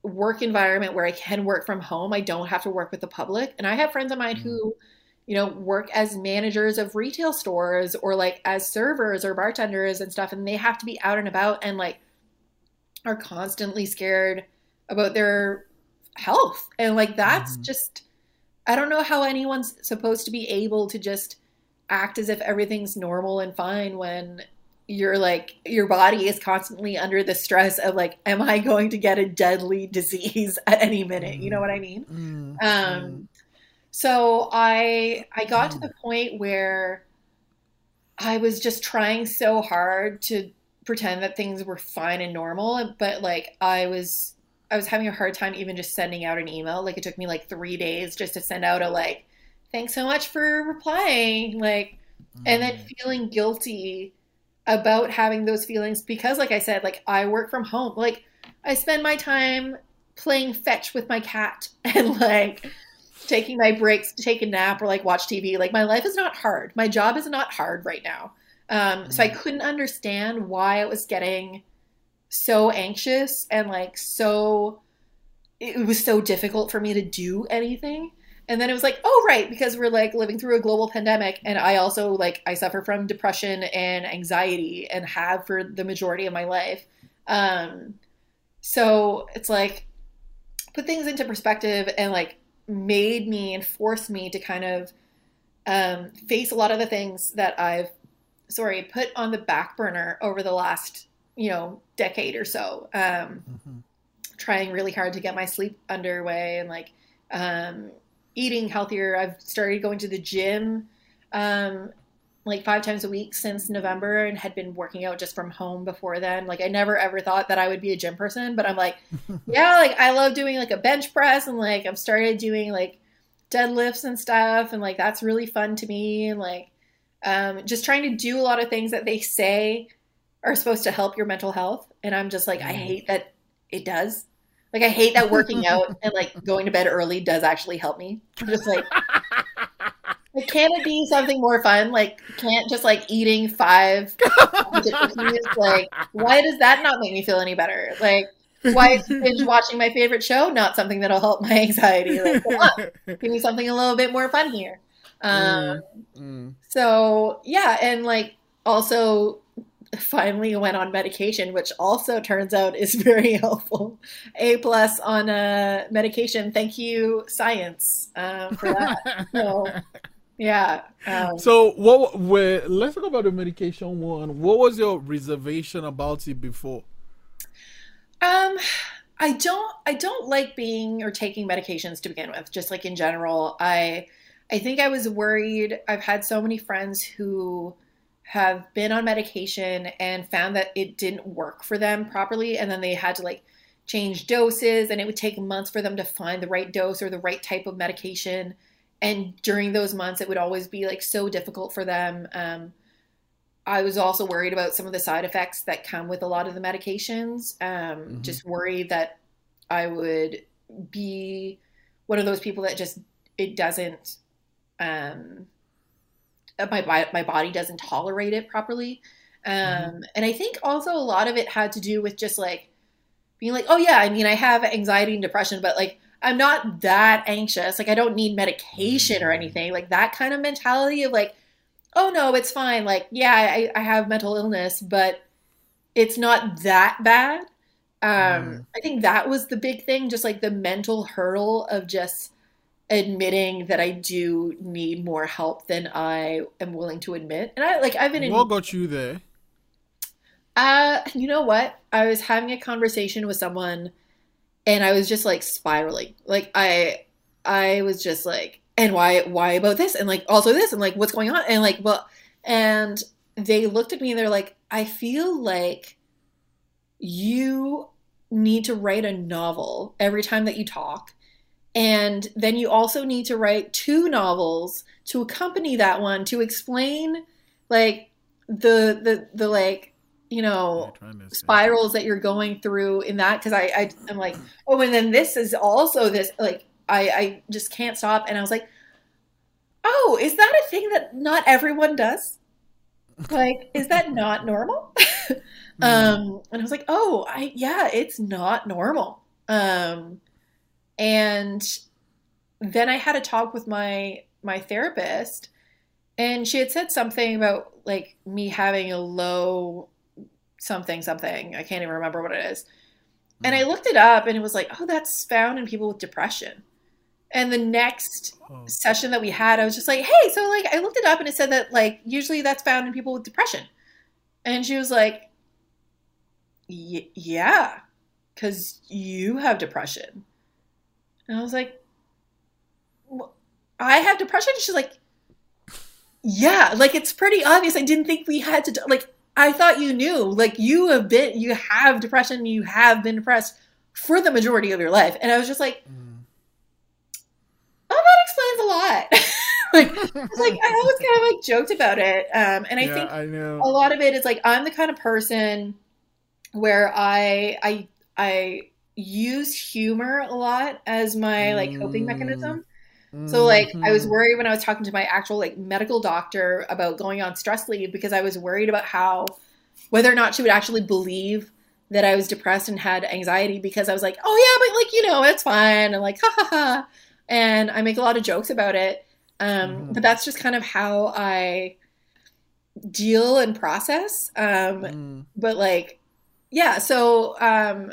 work environment where I can work from home. I don't have to work with the public. And I have friends of mine mm-hmm. who, you know, work as managers of retail stores or like as servers or bartenders and stuff. And they have to be out and about and like are constantly scared about their health. And like that's mm-hmm. just I don't know how anyone's supposed to be able to just act as if everything's normal and fine when you're like your body is constantly under the stress of like am i going to get a deadly disease at any minute you know what i mean mm-hmm. um so i i got to the point where i was just trying so hard to pretend that things were fine and normal but like i was I was having a hard time even just sending out an email. Like it took me like three days just to send out a like, thanks so much for replying. Like, and then mm. feeling guilty about having those feelings because, like I said, like I work from home. Like I spend my time playing fetch with my cat and like taking my breaks to take a nap or like watch TV. Like my life is not hard. My job is not hard right now. Um. So I mm. couldn't understand why i was getting so anxious and like so it was so difficult for me to do anything and then it was like oh right because we're like living through a global pandemic and i also like i suffer from depression and anxiety and have for the majority of my life um so it's like put things into perspective and like made me and forced me to kind of um, face a lot of the things that i've sorry put on the back burner over the last you know decade or so um, mm-hmm. trying really hard to get my sleep underway and like um, eating healthier i've started going to the gym um, like five times a week since november and had been working out just from home before then like i never ever thought that i would be a gym person but i'm like yeah like i love doing like a bench press and like i've started doing like deadlifts and stuff and like that's really fun to me and like um, just trying to do a lot of things that they say are supposed to help your mental health. And I'm just like, I hate that it does. Like, I hate that working out and like going to bed early does actually help me. I'm just like, like, can it be something more fun? Like, can't just like eating five like, why does that not make me feel any better? Like, why is binge watching my favorite show not something that'll help my anxiety? Like, give me something a little bit more fun here. Um, mm, mm. So yeah, and like also finally went on medication, which also turns out is very helpful. A plus on a uh, medication. Thank you, science, um, for that. so, yeah. Um, so what? Let's talk about the medication one. What was your reservation about it before? Um, I don't. I don't like being or taking medications to begin with. Just like in general, I. I think I was worried. I've had so many friends who have been on medication and found that it didn't work for them properly and then they had to like change doses and it would take months for them to find the right dose or the right type of medication and during those months it would always be like so difficult for them um, I was also worried about some of the side effects that come with a lot of the medications. Um, Mhm. Just worried that I would be one of those people that just it doesn't um, my my body doesn't tolerate it properly. Um, Mhm. And I think also a lot of it had to do with just like being like, oh yeah, I mean, I have anxiety and depression, but like I'm not that anxious. Like I don't need medication or Mm. anything. Like that kind of mentality of like, oh no, it's fine. Like yeah, I, I have mental illness, but it's not that bad. Um, Mm. I think that was the big thing, just like the mental hurdle of just admitting that I do need more help than I am willing to admit. And I like I've been in What got you there? uh, you know what? I was having a conversation with someone and I was just like spiraling. Like I I was just like, and why why about this? And like also this and like what's going on? And like, well and they looked at me and they're like, I feel like you need to write a novel every time that you talk. And then you also need to write two novels to accompany that one to explain like the the the like you know Yeah, trying to say. spirals that you're going through in that because I, I I'm like oh and then this is also this like I I just can't stop and I was like oh is that a thing that not everyone does like is that not normal Mm. um and I was like oh I yeah it's not normal um and then I had a talk with my my therapist and she had said something about like me having a low something something. I can't even remember what it is. And i Mm. looked it up and it was like oh that's found in people with depression. And the next Oh. session that we had i was just like hey so like i looked it up and it said that like usually that's found in people with depression. And she was like "Y- yeah because you have depression and i was like "Wh- i have depression she's like yeah like it's pretty obvious i didn't think we had to like i thought you knew like you have been you have depression you have been depressed for the majority of your life and i was just like Mm. oh that explains a lot like I was like i always kind of like joked about it um and i yeah, think I know. a lot of it is like I'm the kind of person where I I I use humor a lot as my like coping mechanism. So like I was Mhm. worried when I was talking to my actual like medical doctor about going on stress leave because I was worried about how whether or not she would actually believe that I was depressed and had anxiety because I was like, "Oh yeah, but like, you know, it's fine." And like, "Ha ha ha." And I make a lot of jokes about it. Um Mhm. but that's just kind of how I deal and process. Um Mm. but like yeah so um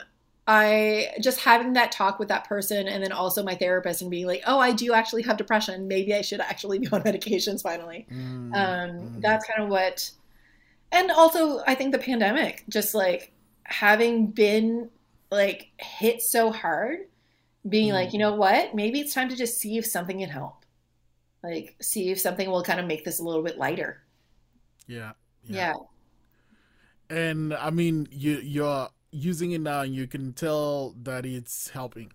i just having that talk with that person and then also my therapist and being like oh i do actually have depression maybe i should actually be on medications finally Mm. um Mm. that's kind of what and also i think the pandemic just like having been like hit so hard being Mm. like you know what maybe it's time to just see if something can help like see if something will kind of make this a little bit lighter yeah. yeah And I mean, you you're using it now, and you can tell that it's helping.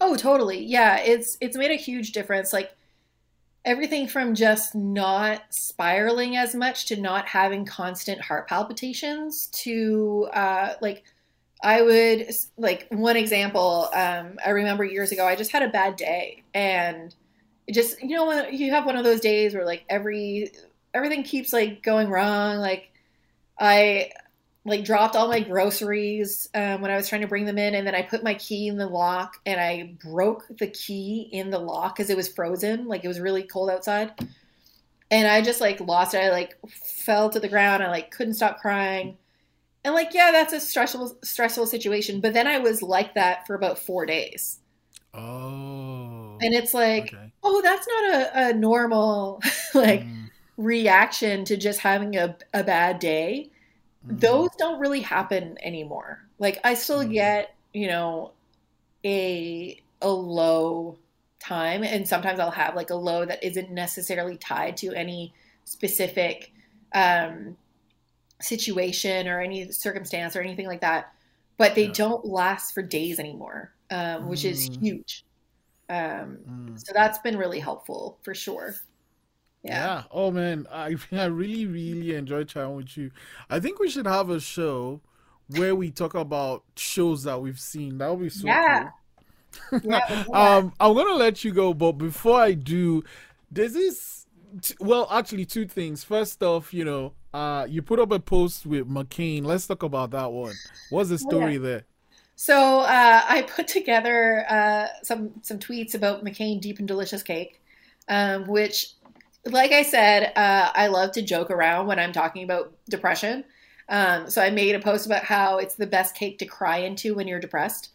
Oh, totally. Yeah, it's it's made a huge difference. Like everything from just not spiraling as much to not having constant heart palpitations to uh like I would like one example, um I remember years ago I just had a bad day and it just you know when you have one of those days where like every everything keeps like going wrong like I like dropped all my groceries um, when I was trying to bring them in, and then I put my key in the lock, and I broke the key in the lock because it was frozen, like it was really cold outside, and I just like lost it. I like fell to the ground. I like couldn't stop crying, and like yeah, that's a stressful stressful situation. But then I was like that for about four days, Oh. and it's like okay. oh, that's not a, a normal like Mm. reaction to just having a, a bad day. Mhm. those don't really happen anymore. Like I still Mhm. get, you know, a a low time and sometimes I'll have like a low that isn't necessarily tied to any specific um situation or any circumstance or anything like that. But they Yeah. don't last for days anymore, um, which is Mm. huge. Um, Mm. so that's been really helpful for sure. Yeah. Yeah. Oh man, I I really really enjoy chatting with you. I think we should have a show where we talk about shows that we've seen. That would be so Yeah. cool. Yeah, we'll do that. Um, I'm gonna let you go, but before I do, there's this. t- Well, actually, two things. First off, you know, uh, you put up a post with McCain. Let's talk about that one. What's the story there? So uh, I put together uh, some some tweets about McCain Deep and Delicious Cake, um, which, like I said, uh, I love to joke around when I'm talking about depression. Um, so I made a post about how it's the best cake to cry into when you're depressed.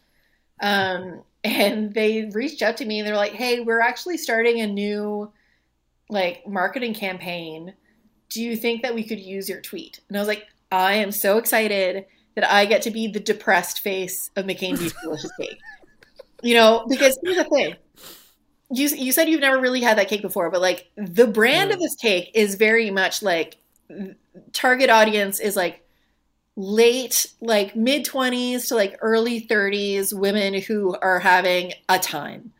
Um, and they reached out to me and they're like, "Hey, we're actually starting a new like marketing campaign. Do you think that we could use your tweet?" And I was like, "I am so excited." that I get to be the depressed face of McCain Deep Delicious Cake. You know, because here's the thing. You, you said you've never really had that cake before, but like the brand of this cake is very much like target audience is like late, like mid 20s to like early 30s women who are having a time.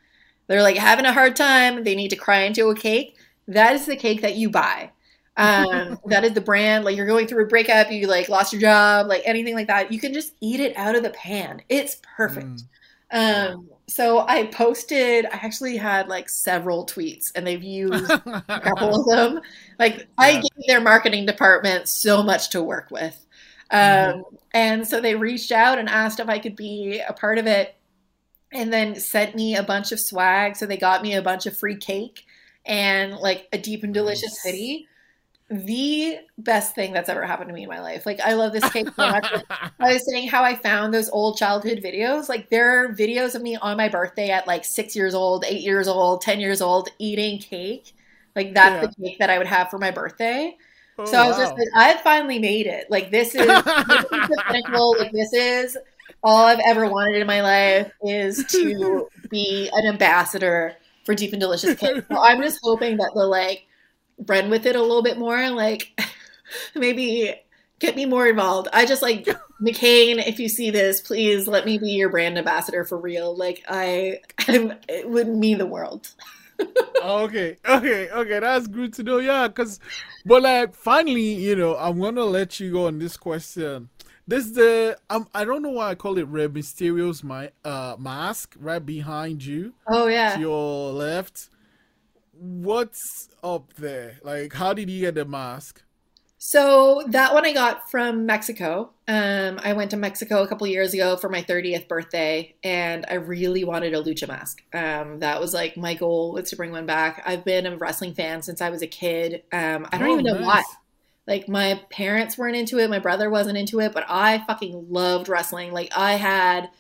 They're like having a hard time. They need to cry into a cake. That is the cake that you buy um, that is the brand. Like you're going through a breakup, you like lost your job, like anything like that. You can just eat it out of the pan. It's perfect. Mm. Um, so I posted. I actually had like several tweets, and they've used a couple of them. Like I gave their marketing department so much to work with, um, Mhm. and so they reached out and asked if I could be a part of it, and then sent me a bunch of swag. So they got me a bunch of free cake and like a deep and delicious Nice. hoodie. The best thing that's ever happened to me in my life. Like I love this cake so much. I was saying how I found those old childhood videos. Like there are videos of me on my birthday at like six years old, eight years old, ten years old, eating cake. Like that's the cake that I would have for my birthday. Oh, so I was just like, I finally made it. Like this is, this is the pinnacle. Like this is all I've ever wanted in my life is to be an ambassador for Deep and Delicious Cake. So I'm just hoping that they'll like run with it a little bit more. Like maybe get me more involved. I just like McCain. If you see this, please let me be your brand ambassador for real. Like I, I'm, it would mean the world. okay, okay, okay. That's good to know. Yeah, because, but like, finally, you know, I'm gonna let you go on this question. This the um, I don't know why I call it Rey Mysterio's my uh mask right behind you Oh to yeah. your left. What's up there? Like, how did you get the mask? So that one I got from Mexico. Um, I went to Mexico a couple years ago for my 30th birthday, and I really wanted a lucha mask. Um, that was like my goal was to bring one back. I've been a wrestling fan since I was a kid. Um, I don't Oh, even know why. Like my parents weren't into it, my brother wasn't into it, but I fucking loved wrestling. Like I had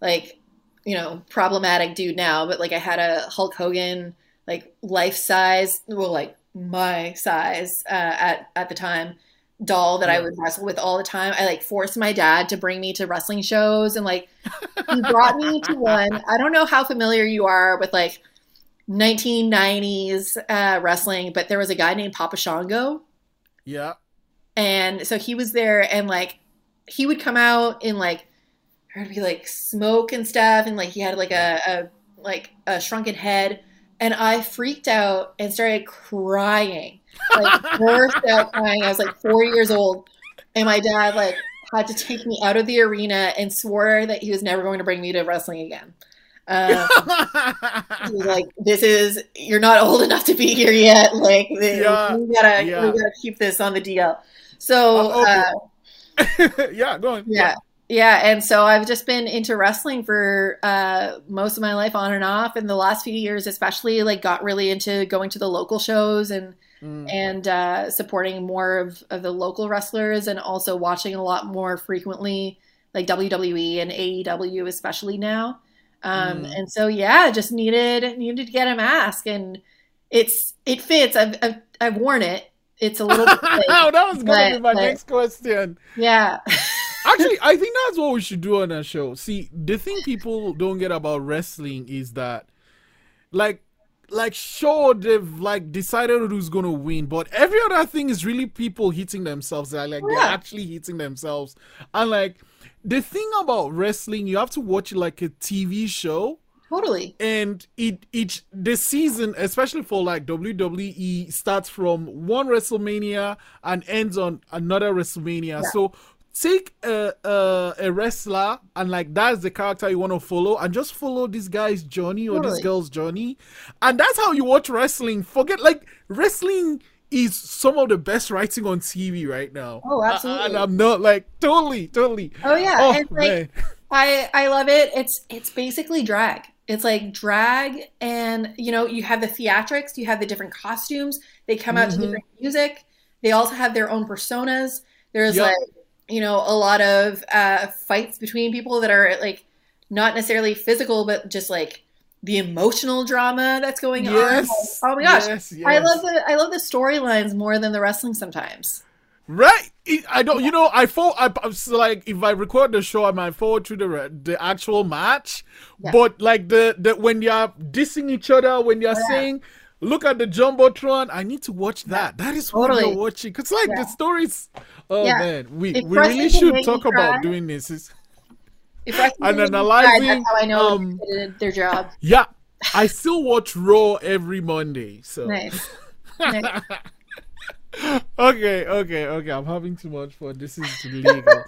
like you know, problematic dude now, but like I had a Hulk Hogan like life size, well like my size uh, at at the time doll that I would wrestle with all the time. I like forced my dad to bring me to wrestling shows and like he brought me to one. I don't know how familiar you are with like 1990s uh, wrestling, but there was a guy named Papa Shango Yeah. and so he was there and like he would come out in like there'd be like smoke and stuff and like he had like a, a like a shrunken head and i freaked out and started crying like burst out crying i was like four years old and my dad like had to take me out of the arena and swore that he was never going to bring me to wrestling again um, he was like, "This is you're not old enough to be here yet. Like, Yeah, we gotta yeah. we gotta keep this on the DL." So, uh, yeah, go on. yeah, yeah, and so I've just been into wrestling for uh, most of my life, on and off, and the last few years, especially, like, got really into going to the local shows and Mm. and uh, supporting more of, of the local wrestlers, and also watching a lot more frequently, like WWE and AEW, especially now. Um, Mm. And so, yeah, just needed needed to get a mask, and it's it fits. I've I've, I've worn it. It's a little bit, oh, that was gonna be my but- next question. yeah. Actually, I think that's what we should do on our show. See, the thing people don't get about wrestling is that, like, like sure they've like decided who's gonna win, but every other thing is really people hitting themselves. They're like they're actually hitting themselves, and like the thing about wrestling, you have to watch it like a TV show. Totally. And it each the season, especially for like WWE, starts from one WrestleMania and ends on another WrestleMania. Yeah. So take a, a, a wrestler and like that's the character you want to follow and just follow this guy's journey or totally. this girl's journey. And that's how you watch wrestling. Forget like wrestling is some of the best writing on tv right now. Oh absolutely. And i'm not like totally totally. Oh yeah oh, and, like, man. i i love it. It's it's basically drag. It's like drag and you know you have the theatrics you have the different costumes. They come out mm-hmm. to different music. They also have their own personas. There's yep. like you know, a lot of uh, fights between people that are like not necessarily physical, but just like the emotional drama that's going yes. on. Oh my gosh, yes, yes. I love the I love the storylines more than the wrestling sometimes. Right, I don't. You know, I thought I, was like, if I record the show, I might forward to the the actual match. Yeah. But like the the when you're dissing each other, when you're yeah. saying look at the jumbotron. I need to watch that. That is what totally. you're watching. Cause like yeah. the stories. Oh yeah. man, we if we really should talk about doing this. Is and analyzing. That's how I know um, their job. Yeah, I still watch Raw every Monday. So nice. nice. Okay, okay, okay. I'm having too much fun. This is illegal.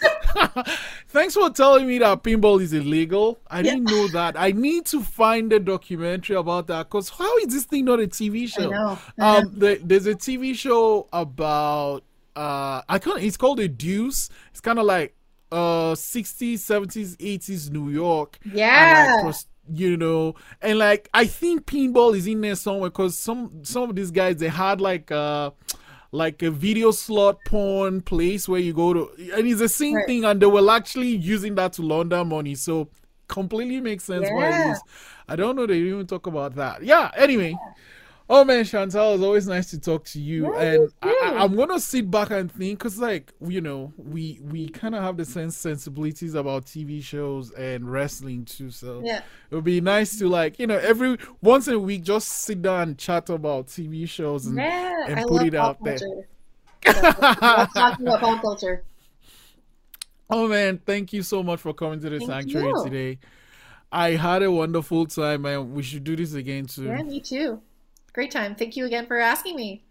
Thanks for telling me that pinball is illegal. I yeah. didn't know that. I need to find a documentary about that because how is this thing not a TV show? I know. Um, the, there's a TV show about uh, I can't. It's called a Deuce. It's kind of like uh 60s, 70s, 80s New York. Yeah. Like, you know, and like I think pinball is in there somewhere because some some of these guys they had like uh like a video slot porn place where you go to and it's the same right. thing and they were actually using that to launder money so completely makes sense yeah. why it is i don't know they even talk about that yeah anyway yeah. Oh man, Chantal, it's always nice to talk to you. And I, am gonna sit back and think, cause like you know, we we kind of have the same sensibilities about TV shows and wrestling too. So yeah, it would be nice to like you know every once a week just sit down and chat about TV shows and, yeah, and put it out culture. there. talking about pop culture. Oh man, thank you so much for coming to the thank sanctuary you. today. I had a wonderful time, and we should do this again soon. Yeah, me too great time. Thank you again for asking me.